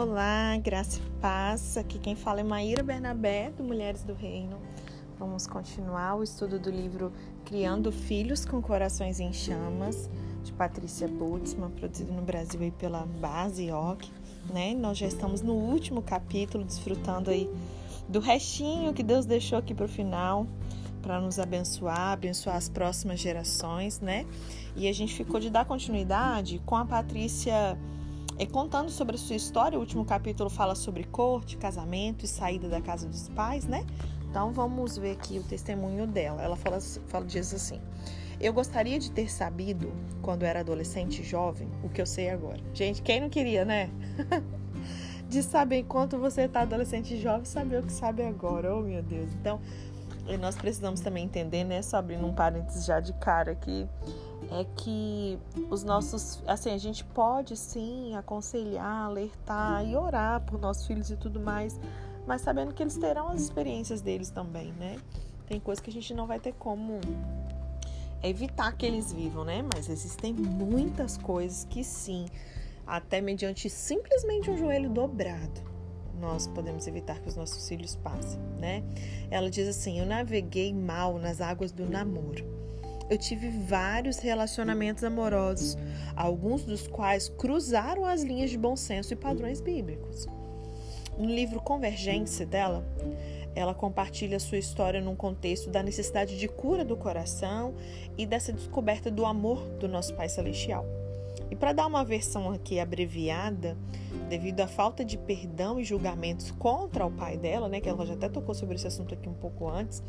Olá, graça e paz. Aqui quem fala é Maíra Bernabé, do Mulheres do Reino. Vamos continuar o estudo do livro Criando Filhos com Corações em Chamas, de Patrícia Butzman, produzido no Brasil aí pela Base OC. Né? Nós já estamos no último capítulo, desfrutando aí do restinho que Deus deixou aqui para o final, para nos abençoar, abençoar as próximas gerações, né? E a gente ficou de dar continuidade com a Patrícia é, contando sobre a sua história. O último capítulo fala sobre corte, casamento e saída da casa dos pais, né? Então vamos ver aqui o testemunho dela. Ela fala, fala diz assim: Eu gostaria de ter sabido quando era adolescente e jovem o que eu sei agora. Gente, quem não queria, né? de saber enquanto você está adolescente e jovem, saber o que sabe agora. Oh, meu Deus. Então, nós precisamos também entender, né? Só abrindo um parênteses já de cara aqui é que os nossos, assim, a gente pode sim aconselhar, alertar e orar por nossos filhos e tudo mais, mas sabendo que eles terão as experiências deles também, né? Tem coisas que a gente não vai ter como evitar que eles vivam, né? Mas existem muitas coisas que sim, até mediante simplesmente um joelho dobrado, nós podemos evitar que os nossos filhos passem, né? Ela diz assim: Eu naveguei mal nas águas do namoro eu tive vários relacionamentos amorosos, alguns dos quais cruzaram as linhas de bom senso e padrões bíblicos. No livro Convergência dela, ela compartilha sua história num contexto da necessidade de cura do coração e dessa descoberta do amor do nosso Pai Celestial. E para dar uma versão aqui abreviada, devido à falta de perdão e julgamentos contra o pai dela, né, que ela já até tocou sobre esse assunto aqui um pouco antes,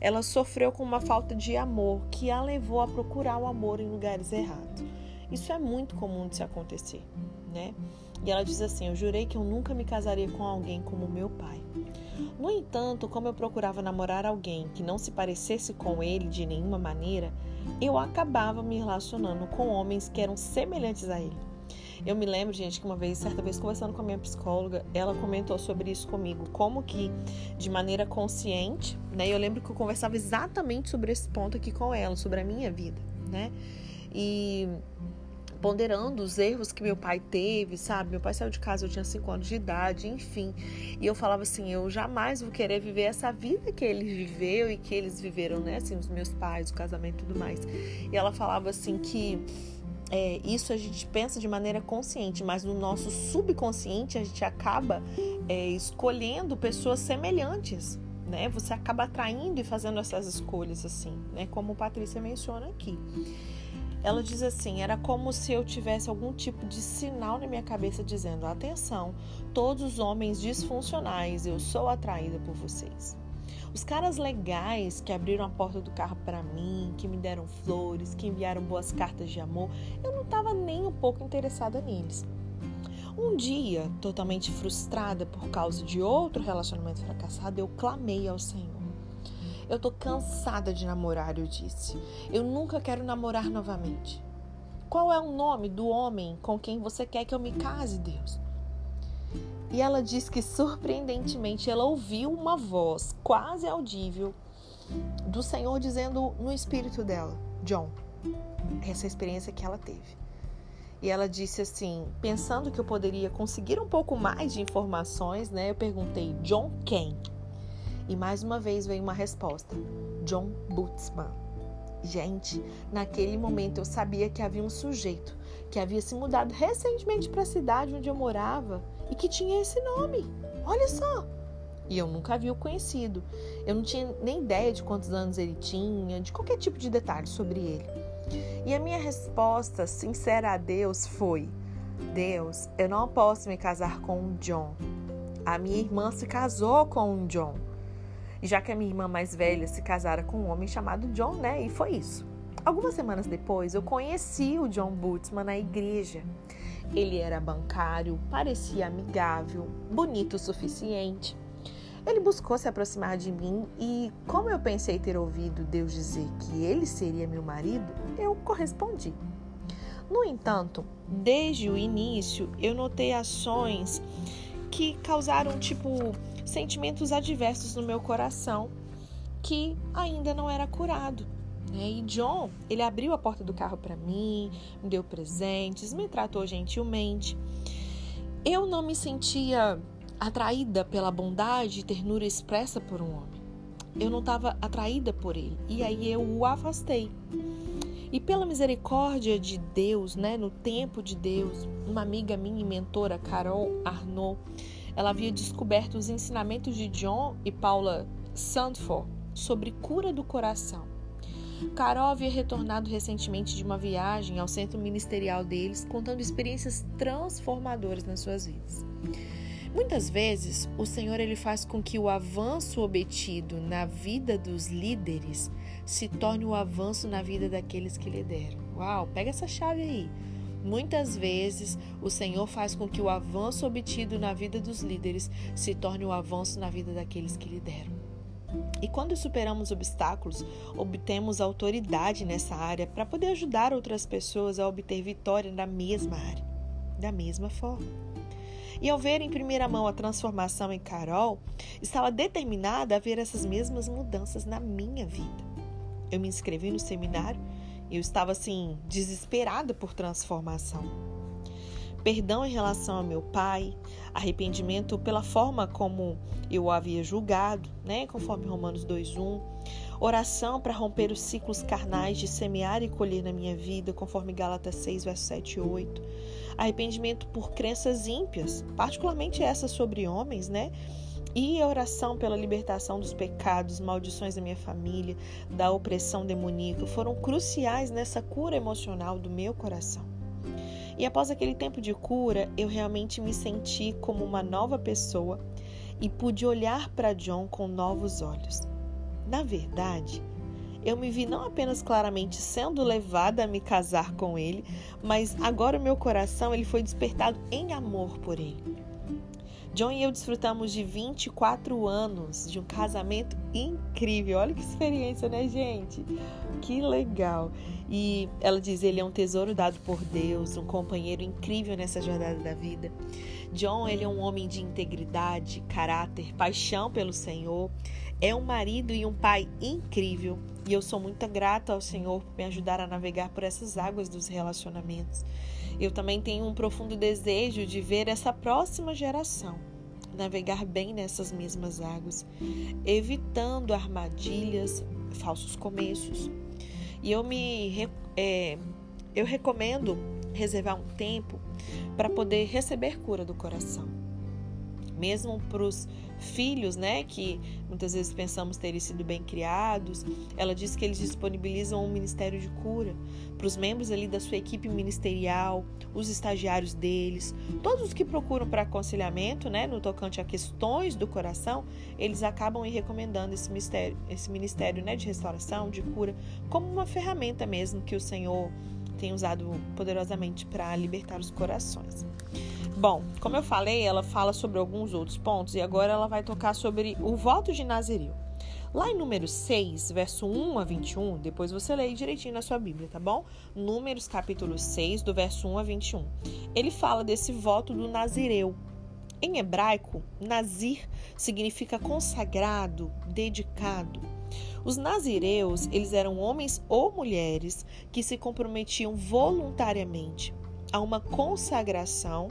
ela sofreu com uma falta de amor que a levou a procurar o amor em lugares errados. Isso é muito comum de se acontecer, né? E ela diz assim: Eu jurei que eu nunca me casaria com alguém como meu pai. No entanto, como eu procurava namorar alguém que não se parecesse com ele de nenhuma maneira, eu acabava me relacionando com homens que eram semelhantes a ele. Eu me lembro, gente, que uma vez, certa vez, conversando com a minha psicóloga, ela comentou sobre isso comigo, como que de maneira consciente, né? Eu lembro que eu conversava exatamente sobre esse ponto aqui com ela, sobre a minha vida, né? E ponderando os erros que meu pai teve, sabe? Meu pai saiu de casa, eu tinha 5 anos de idade, enfim. E eu falava assim, eu jamais vou querer viver essa vida que ele viveu e que eles viveram, né? Assim, os meus pais, o casamento e tudo mais. E ela falava assim que é, isso a gente pensa de maneira consciente, mas no nosso subconsciente a gente acaba é, escolhendo pessoas semelhantes, né? Você acaba atraindo e fazendo essas escolhas assim, né? Como Patrícia menciona aqui. Ela diz assim: era como se eu tivesse algum tipo de sinal na minha cabeça dizendo: atenção, todos os homens disfuncionais, eu sou atraída por vocês. Os caras legais que abriram a porta do carro para mim, que me deram flores, que enviaram boas cartas de amor, eu não estava nem um pouco interessada neles. Um dia, totalmente frustrada por causa de outro relacionamento fracassado, eu clamei ao Senhor. Eu tô cansada de namorar, eu disse. Eu nunca quero namorar novamente. Qual é o nome do homem com quem você quer que eu me case, Deus? E ela diz que surpreendentemente ela ouviu uma voz quase audível do Senhor dizendo no espírito dela, John, essa experiência que ela teve. E ela disse assim, pensando que eu poderia conseguir um pouco mais de informações, né? Eu perguntei, John quem? E mais uma vez veio uma resposta, John Bootsman. Gente, naquele momento eu sabia que havia um sujeito que havia se mudado recentemente para a cidade onde eu morava e que tinha esse nome. Olha só! E eu nunca havia o conhecido. Eu não tinha nem ideia de quantos anos ele tinha, de qualquer tipo de detalhe sobre ele. E a minha resposta sincera a Deus foi: Deus, eu não posso me casar com um John. A minha irmã se casou com um John. Já que a minha irmã mais velha se casara com um homem chamado John, né? E foi isso. Algumas semanas depois, eu conheci o John Bootsman na igreja. Ele era bancário, parecia amigável, bonito o suficiente. Ele buscou se aproximar de mim e, como eu pensei ter ouvido Deus dizer que ele seria meu marido, eu correspondi. No entanto, desde o início, eu notei ações que causaram, tipo, sentimentos adversos no meu coração que ainda não era curado. E John, ele abriu a porta do carro para mim, me deu presentes, me tratou gentilmente. eu não me sentia atraída pela bondade e ternura expressa por um homem. Eu não estava atraída por ele. E aí eu o afastei. E pela misericórdia de Deus, né, no tempo de Deus, uma amiga minha e mentora, Carol Arnaud, ela havia descoberto os ensinamentos de John e Paula Sandford sobre cura do coração. Carol havia retornado recentemente de uma viagem ao centro ministerial deles, contando experiências transformadoras nas suas vidas. Muitas vezes, o Senhor ele faz com que o avanço obtido na vida dos líderes se torne o avanço na vida daqueles que lideram. Uau, pega essa chave aí. Muitas vezes, o Senhor faz com que o avanço obtido na vida dos líderes se torne o avanço na vida daqueles que lideram. E quando superamos obstáculos, obtemos autoridade nessa área para poder ajudar outras pessoas a obter vitória na mesma área, da mesma forma. E ao ver em primeira mão a transformação em Carol, estava determinada a ver essas mesmas mudanças na minha vida. Eu me inscrevi no seminário eu estava assim, desesperada por transformação. Perdão em relação ao meu pai, arrependimento pela forma como eu o havia julgado, né, conforme Romanos 2:1. Oração para romper os ciclos carnais de semear e colher na minha vida, conforme Gálatas 6, verso 7 e 8. Arrependimento por crenças ímpias, particularmente essas sobre homens, né? E a oração pela libertação dos pecados, maldições da minha família, da opressão demoníaca, foram cruciais nessa cura emocional do meu coração. E após aquele tempo de cura, eu realmente me senti como uma nova pessoa e pude olhar para John com novos olhos. Na verdade, eu me vi não apenas claramente sendo levada a me casar com ele, mas agora o meu coração ele foi despertado em amor por ele. John e eu desfrutamos de 24 anos de um casamento incrível. Olha que experiência, né, gente? Que legal. E ela diz: ele é um tesouro dado por Deus, um companheiro incrível nessa jornada da vida. John, ele é um homem de integridade, caráter, paixão pelo Senhor. É um marido e um pai incrível. E eu sou muito grata ao Senhor por me ajudar a navegar por essas águas dos relacionamentos. Eu também tenho um profundo desejo de ver essa próxima geração navegar bem nessas mesmas águas, evitando armadilhas, falsos começos. E eu me é, eu recomendo reservar um tempo para poder receber cura do coração. Mesmo para os filhos, né, que muitas vezes pensamos terem sido bem criados. Ela diz que eles disponibilizam um ministério de cura para os membros ali da sua equipe ministerial, os estagiários deles, todos os que procuram para aconselhamento, né, no tocante a questões do coração, eles acabam recomendando esse ministério, esse ministério, né, de restauração, de cura, como uma ferramenta mesmo que o Senhor tem usado poderosamente para libertar os corações. Bom, como eu falei, ela fala sobre alguns outros pontos e agora ela vai tocar sobre o voto de Nazireu. Lá em Números 6, verso 1 a 21, depois você lê direitinho na sua Bíblia, tá bom? Números capítulo 6, do verso 1 a 21. Ele fala desse voto do Nazireu. Em hebraico, Nazir significa consagrado, dedicado. Os nazireus, eles eram homens ou mulheres que se comprometiam voluntariamente a uma consagração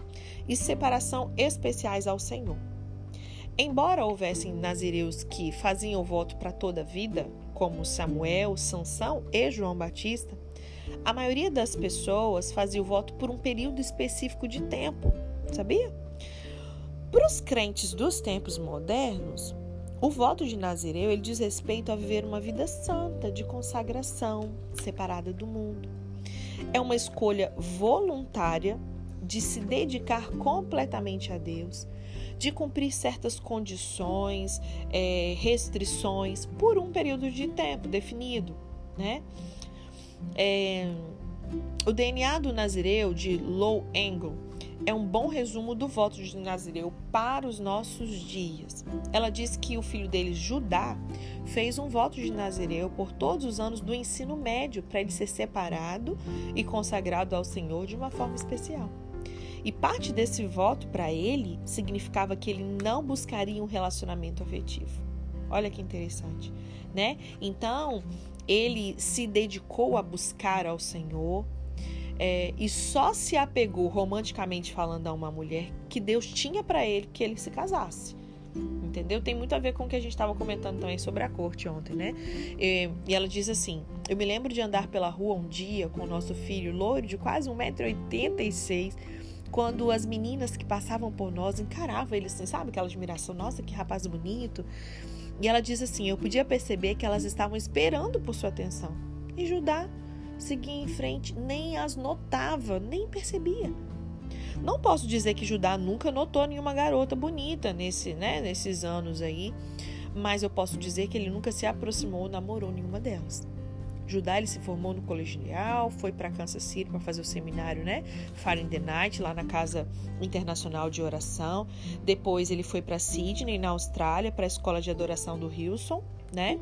e separação especiais ao Senhor. Embora houvessem nazireus que faziam o voto para toda a vida, como Samuel, Sansão e João Batista, a maioria das pessoas fazia o voto por um período específico de tempo, sabia? Para os crentes dos tempos modernos, o voto de Nazireu ele diz respeito a viver uma vida santa, de consagração, separada do mundo. É uma escolha voluntária de se dedicar completamente a Deus, de cumprir certas condições, é, restrições por um período de tempo definido, né? É, o DNA do Nazireu de Low Angle é um bom resumo do voto de Nazireu para os nossos dias. Ela diz que o filho dele, Judá, fez um voto de Nazireu por todos os anos do ensino médio para ele ser separado e consagrado ao Senhor de uma forma especial. E parte desse voto para ele significava que ele não buscaria um relacionamento afetivo. Olha que interessante, né? Então, ele se dedicou a buscar ao Senhor, é, e só se apegou romanticamente falando a uma mulher que Deus tinha para ele que ele se casasse. Entendeu? Tem muito a ver com o que a gente estava comentando também sobre a corte ontem, né? E, e, ela diz assim: Eu me lembro de andar pela rua um dia com o nosso filho loiro de quase 1,86m, quando as meninas que passavam por nós encaravam ele assim, sabe? Aquela admiração, nossa, que rapaz bonito. E ela diz assim: Eu podia perceber que elas estavam esperando por sua atenção. E Judá seguia em frente, nem as notava, nem percebia. Não posso dizer que Judá nunca notou nenhuma garota bonita nesse, né, nesses anos aí, mas eu posso dizer que ele nunca se aproximou ou namorou nenhuma delas. Judá ele se formou no colegial, foi para Kansas City para fazer o seminário, né? Fire in the Night, lá na Casa Internacional de Oração. Depois ele foi para Sydney, na Austrália, para a Escola de Adoração do Hillsong, né?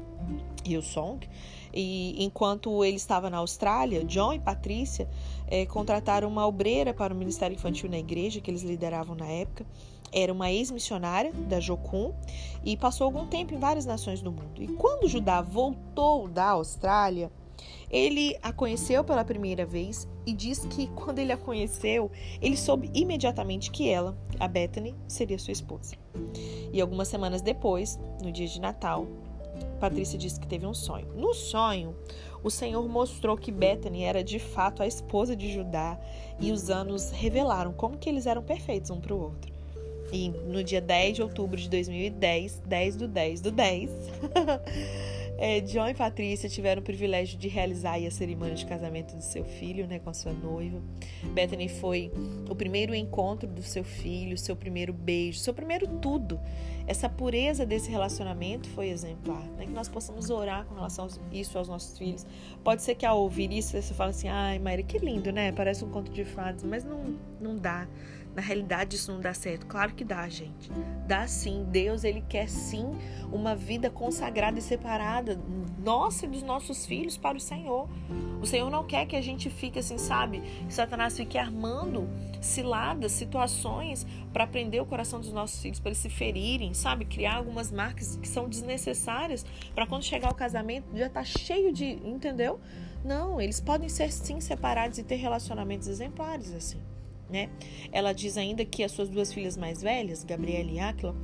Hillsong. E enquanto ele estava na Austrália, John e Patrícia é, contrataram uma obreira para o Ministério Infantil na igreja que eles lideravam na época. Era uma ex-missionária da Jocum e passou algum tempo em várias nações do mundo. E quando Judá voltou da Austrália, ele a conheceu pela primeira vez e diz que quando ele a conheceu, ele soube imediatamente que ela, a Bethany, seria sua esposa. E algumas semanas depois, no dia de Natal, Patrícia disse que teve um sonho. No sonho, o Senhor mostrou que Bethany era de fato a esposa de Judá e os anos revelaram como que eles eram perfeitos um para o outro. E no dia 10 de outubro de 2010, 10 do 10 do 10, é, John e Patrícia tiveram o privilégio de realizar a cerimônia de casamento do seu filho, né, com a sua noiva. Bethany foi o primeiro encontro do seu filho, seu primeiro beijo, seu primeiro tudo. Essa pureza desse relacionamento foi exemplar, né? Que nós possamos orar com relação a isso aos nossos filhos. Pode ser que ao ouvir isso você fale assim, ai, Maíra, que lindo, né? Parece um conto de fadas, mas não, não dá. Na realidade, isso não dá certo. Claro que dá, gente. Dá sim. Deus, ele quer sim uma vida consagrada e separada, nossa e dos nossos filhos, para o Senhor. O Senhor não quer que a gente fique assim, sabe? Que Satanás fique armando ciladas, situações para prender o coração dos nossos filhos, para eles se ferirem, sabe? Criar algumas marcas que são desnecessárias para quando chegar o casamento já tá cheio de. Entendeu? Não, eles podem ser sim separados e ter relacionamentos exemplares assim né? Ela diz ainda que as suas duas filhas mais velhas, Gabriela e Aquila,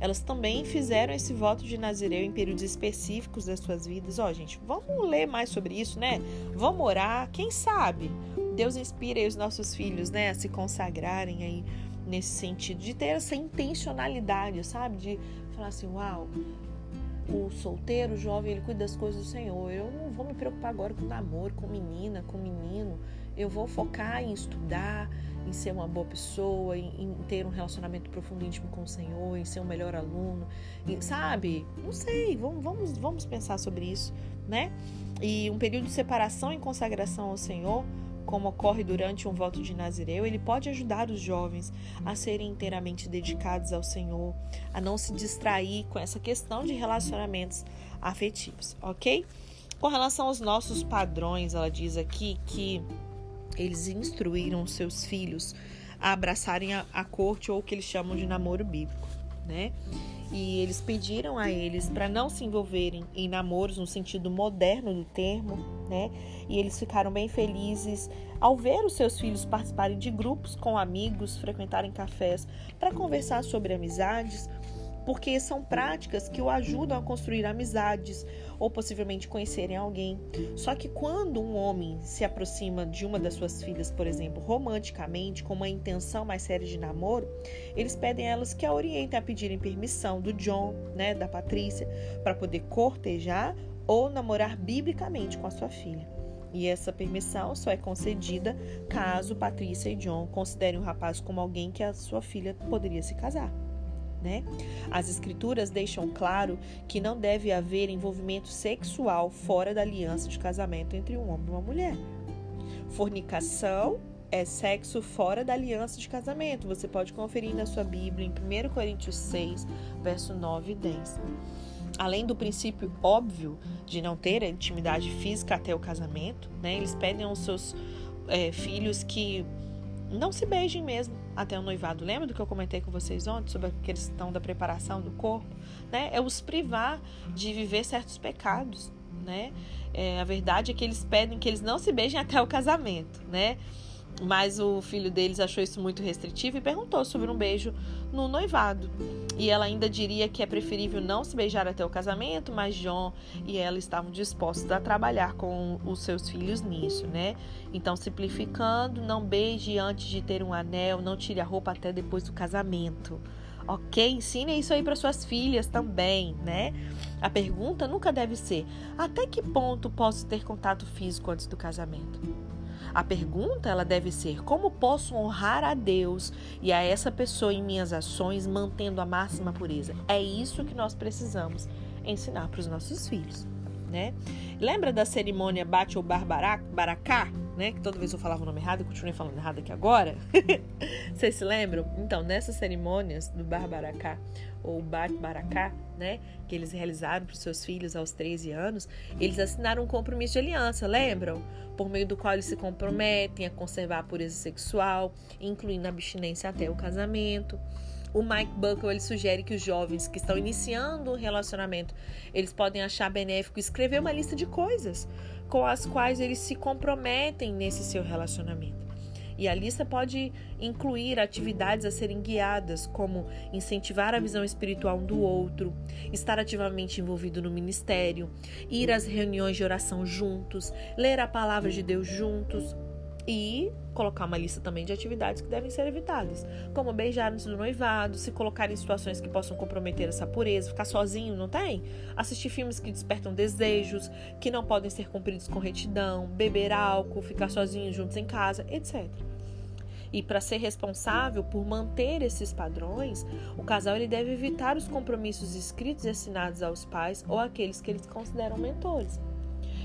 elas também fizeram esse voto de Nazireu em períodos específicos das suas vidas. Ó, oh, gente, vamos ler mais sobre isso, né? Vamos orar, quem sabe? Deus inspira os nossos filhos, né, a se consagrarem aí nesse sentido, de ter essa intencionalidade, sabe? De falar assim, uau, o solteiro, o jovem, ele cuida das coisas do Senhor. Eu não vou me preocupar agora com namoro, com menina, com menino. Eu vou focar em estudar, em ser uma boa pessoa, em, em, ter um relacionamento profundo e íntimo com o Senhor, em ser um melhor aluno, sabe? Não sei, vamos, vamos, vamos pensar sobre isso, né? E um período de separação e consagração ao Senhor, como ocorre durante um voto de Nazireu, ele pode ajudar os jovens a serem inteiramente dedicados ao Senhor, a não se distrair com essa questão de relacionamentos afetivos, ok? Com relação aos nossos padrões, ela diz aqui que eles instruíram seus filhos a abraçarem a, a corte ou o que eles chamam de namoro bíblico, né? E eles pediram a eles para não se envolverem em namoros no sentido moderno do termo, né? E eles ficaram bem felizes ao ver os seus filhos participarem de grupos com amigos, frequentarem cafés para conversar sobre amizades, porque são práticas que o ajudam a construir amizades ou possivelmente conhecerem alguém. Só que quando um homem se aproxima de uma das suas filhas, por exemplo, romanticamente, com uma intenção mais séria de namoro, eles pedem a elas que a orientem a pedirem permissão do John, né, da Patrícia, para poder cortejar ou namorar biblicamente com a sua filha. E essa permissão só é concedida caso Patrícia e John considerem o rapaz como alguém que a sua filha poderia se casar. Né? As escrituras deixam claro que não deve haver envolvimento sexual fora da aliança de casamento entre um homem e uma mulher. Fornicação é sexo fora da aliança de casamento. Você pode conferir na sua Bíblia em 1 Coríntios 6, verso 9 e 10. Além do princípio óbvio de não ter intimidade física até o casamento, né? eles pedem aos seus é, filhos que não se beijem mesmo até o noivado. Lembra do que eu comentei com vocês ontem sobre a questão da preparação do corpo? Né? É os privar de viver certos pecados. né? É, a verdade é que eles pedem que eles não se beijem até o casamento, né? Mas o filho deles achou isso muito restritivo e perguntou sobre um beijo no noivado. E ela ainda diria que é preferível não se beijar até o casamento, mas John e ela estavam dispostos a trabalhar com os seus filhos nisso, né? Então, simplificando, não beije antes de ter um anel, não tire a roupa até depois do casamento. Ok? Ensine isso aí para suas filhas também, né? A pergunta nunca deve ser: até que ponto posso ter contato físico antes do casamento? A pergunta ela deve ser: como posso honrar a Deus e a essa pessoa em minhas ações, mantendo a máxima pureza? É isso que nós precisamos ensinar para os nossos filhos, né? Lembra da cerimônia Bate ou Baracá? Né? Que toda vez eu falava o nome errado, eu continuei falando errado aqui agora. Vocês se lembram? Então, nessas cerimônias do Barbaracá, ou Bat Baracá, né? Que eles realizaram para os seus filhos aos 13 anos, eles assinaram um compromisso de aliança, lembram? Por meio do qual eles se comprometem a conservar a pureza sexual, incluindo a abstinência até o casamento. O Mike Buckle ele sugere que os jovens que estão iniciando um relacionamento, eles podem achar benéfico escrever uma lista de coisas com as quais eles se comprometem nesse seu relacionamento. E a lista pode incluir atividades a serem guiadas, como incentivar a visão espiritual um do outro, estar ativamente envolvido no ministério, ir às reuniões de oração juntos, ler a palavra de Deus juntos, e colocar uma lista também de atividades que devem ser evitadas, como beijar antes do noivado, se colocar em situações que possam comprometer essa pureza, ficar sozinho, não tem? Assistir filmes que despertam desejos, que não podem ser cumpridos com retidão, beber álcool, ficar sozinho juntos em casa, etc. E para ser responsável por manter esses padrões, o casal ele deve evitar os compromissos escritos e assinados aos pais ou àqueles que eles consideram mentores.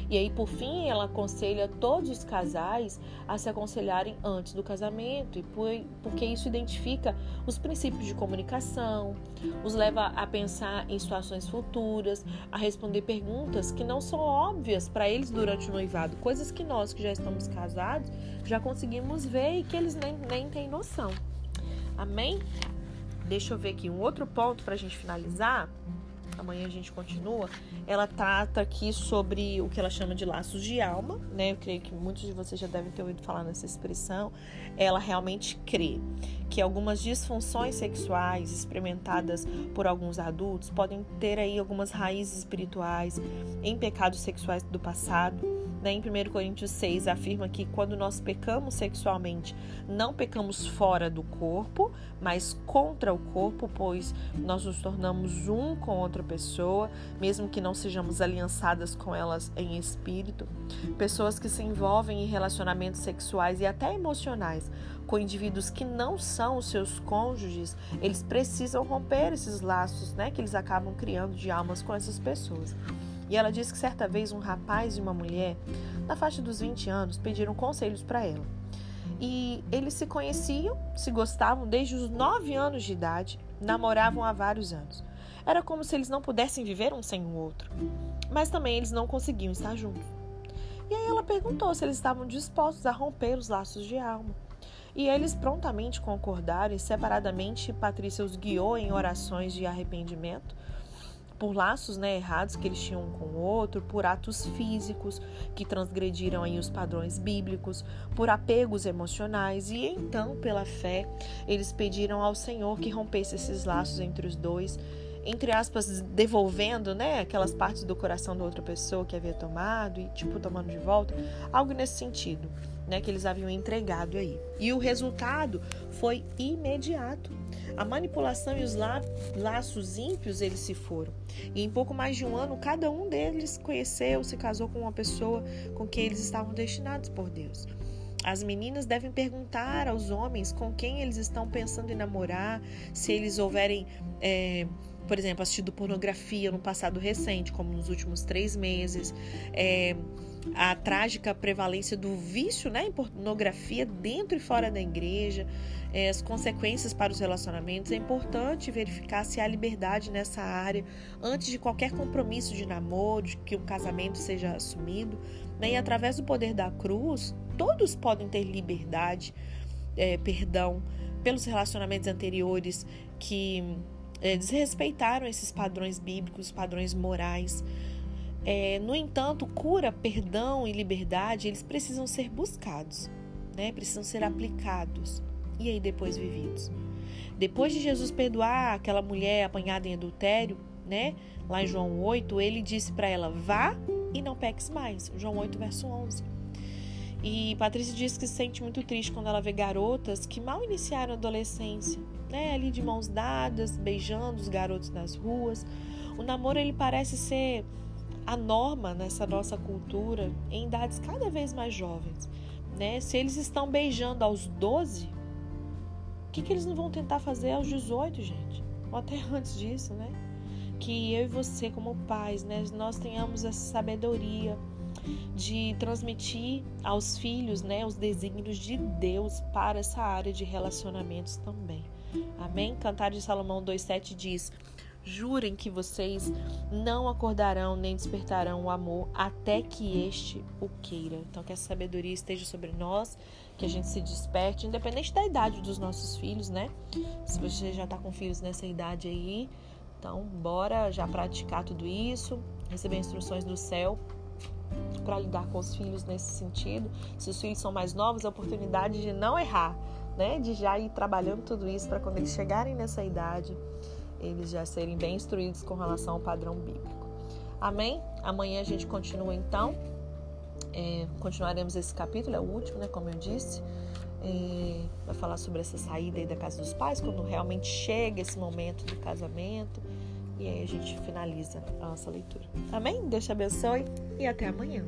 E aí, por fim, ela aconselha todos os casais a se aconselharem antes do casamento, e porque isso identifica os princípios de comunicação, os leva a pensar em situações futuras, a responder perguntas que não são óbvias para eles durante o noivado, coisas que nós que já estamos casados já conseguimos ver e que eles nem, nem têm noção. Amém? Deixa eu ver aqui um outro ponto para a gente finalizar amanhã a gente continua, ela trata aqui sobre o que ela chama de laços de alma, né? Eu creio que muitos de vocês já devem ter ouvido falar nessa expressão. Ela realmente crê que algumas disfunções sexuais experimentadas por alguns adultos podem ter aí algumas raízes espirituais em pecados sexuais do passado né, em 1 Coríntios 6 afirma que quando nós pecamos sexualmente, não pecamos fora do corpo, mas contra o corpo, pois nós nos tornamos um com outra pessoa, mesmo que não sejamos aliançadas com elas em espírito. Pessoas que se envolvem em relacionamentos sexuais e até emocionais com indivíduos que não são os seus cônjuges, eles precisam romper esses laços, né, que eles acabam criando de almas com essas pessoas. E ela diz que certa vez um rapaz e uma mulher, na faixa dos 20 anos, pediram conselhos para ela. E eles se conheciam, se gostavam desde os 9 anos de idade, namoravam há vários anos. Era como se eles não pudessem viver um sem o outro. Mas também eles não conseguiam estar juntos. E aí ela perguntou se eles estavam dispostos a romper os laços de alma. E eles prontamente concordaram e separadamente Patrícia os guiou em orações de arrependimento por laços né, errados que eles tinham um com o outro, por atos físicos que transgrediram aí os padrões bíblicos, por apegos emocionais. E então, pela fé, eles pediram ao Senhor que rompesse esses laços entre os dois, entre aspas, devolvendo, né, aquelas partes do coração da outra pessoa que havia tomado e tipo tomando de volta, algo nesse sentido né, que eles haviam entregado aí. E o resultado foi imediato. A manipulação e os la laços ímpios eles se foram. E em pouco mais de um ano, cada um deles conheceu, se casou com uma pessoa com quem eles estavam destinados por Deus. As meninas devem perguntar aos homens com quem eles estão pensando em namorar, se eles houverem, é, por exemplo, assistido pornografia no passado recente, como nos últimos três meses. É, a trágica prevalência do vício né, em pornografia dentro e fora da igreja, é, as consequências para os relacionamentos. É importante verificar se há liberdade nessa área antes de qualquer compromisso de namoro, de que um casamento seja assumido. Né? E através do poder da cruz, todos podem ter liberdade, é, perdão, pelos relacionamentos anteriores que é, desrespeitaram esses padrões bíblicos, padrões morais. É, no entanto, cura, perdão e liberdade, eles precisam ser buscados, né? Precisam ser aplicados e aí depois vividos. Depois de Jesus perdoar aquela mulher apanhada em adultério, né? Lá em João 8, ele disse para ela: "Vá e não peques mais". João 8, verso 11. E Patrícia diz que se sente muito triste quando ela vê garotas que mal iniciaram a adolescência, né? Ali de mãos dadas, beijando os garotos nas ruas. O namoro ele parece ser a norma nessa nossa cultura em idades cada vez mais jovens, né? Se eles estão beijando aos 12, o que, que eles não vão tentar fazer aos 18, gente? Ou até antes disso, né? Que eu e você, como pais, né, nós tenhamos essa sabedoria de transmitir aos filhos, né, os desígnios de Deus para essa área de relacionamentos também. Amém? Cantar de Salomão 2:7 diz: Jurem que vocês não acordarão nem despertarão o amor até que este o queira. Então, que essa sabedoria esteja sobre nós, que a gente se desperte, independente da idade dos nossos filhos, né? Se você já está com filhos nessa idade aí, então bora já praticar tudo isso, receber instruções do céu para lidar com os filhos nesse sentido. Se os filhos são mais novos, a oportunidade de não errar, né? De já ir trabalhando tudo isso para quando eles chegarem nessa idade, eles já serem bem instruídos com relação ao padrão bíblico. Amém? Amanhã a gente continua então. É, continuaremos esse capítulo, é o último, né? Como eu disse. É, vai falar sobre essa saída aí da casa dos pais, quando realmente chega esse momento do casamento. E aí a gente finaliza a nossa leitura. Amém? Deus te abençoe e até amanhã.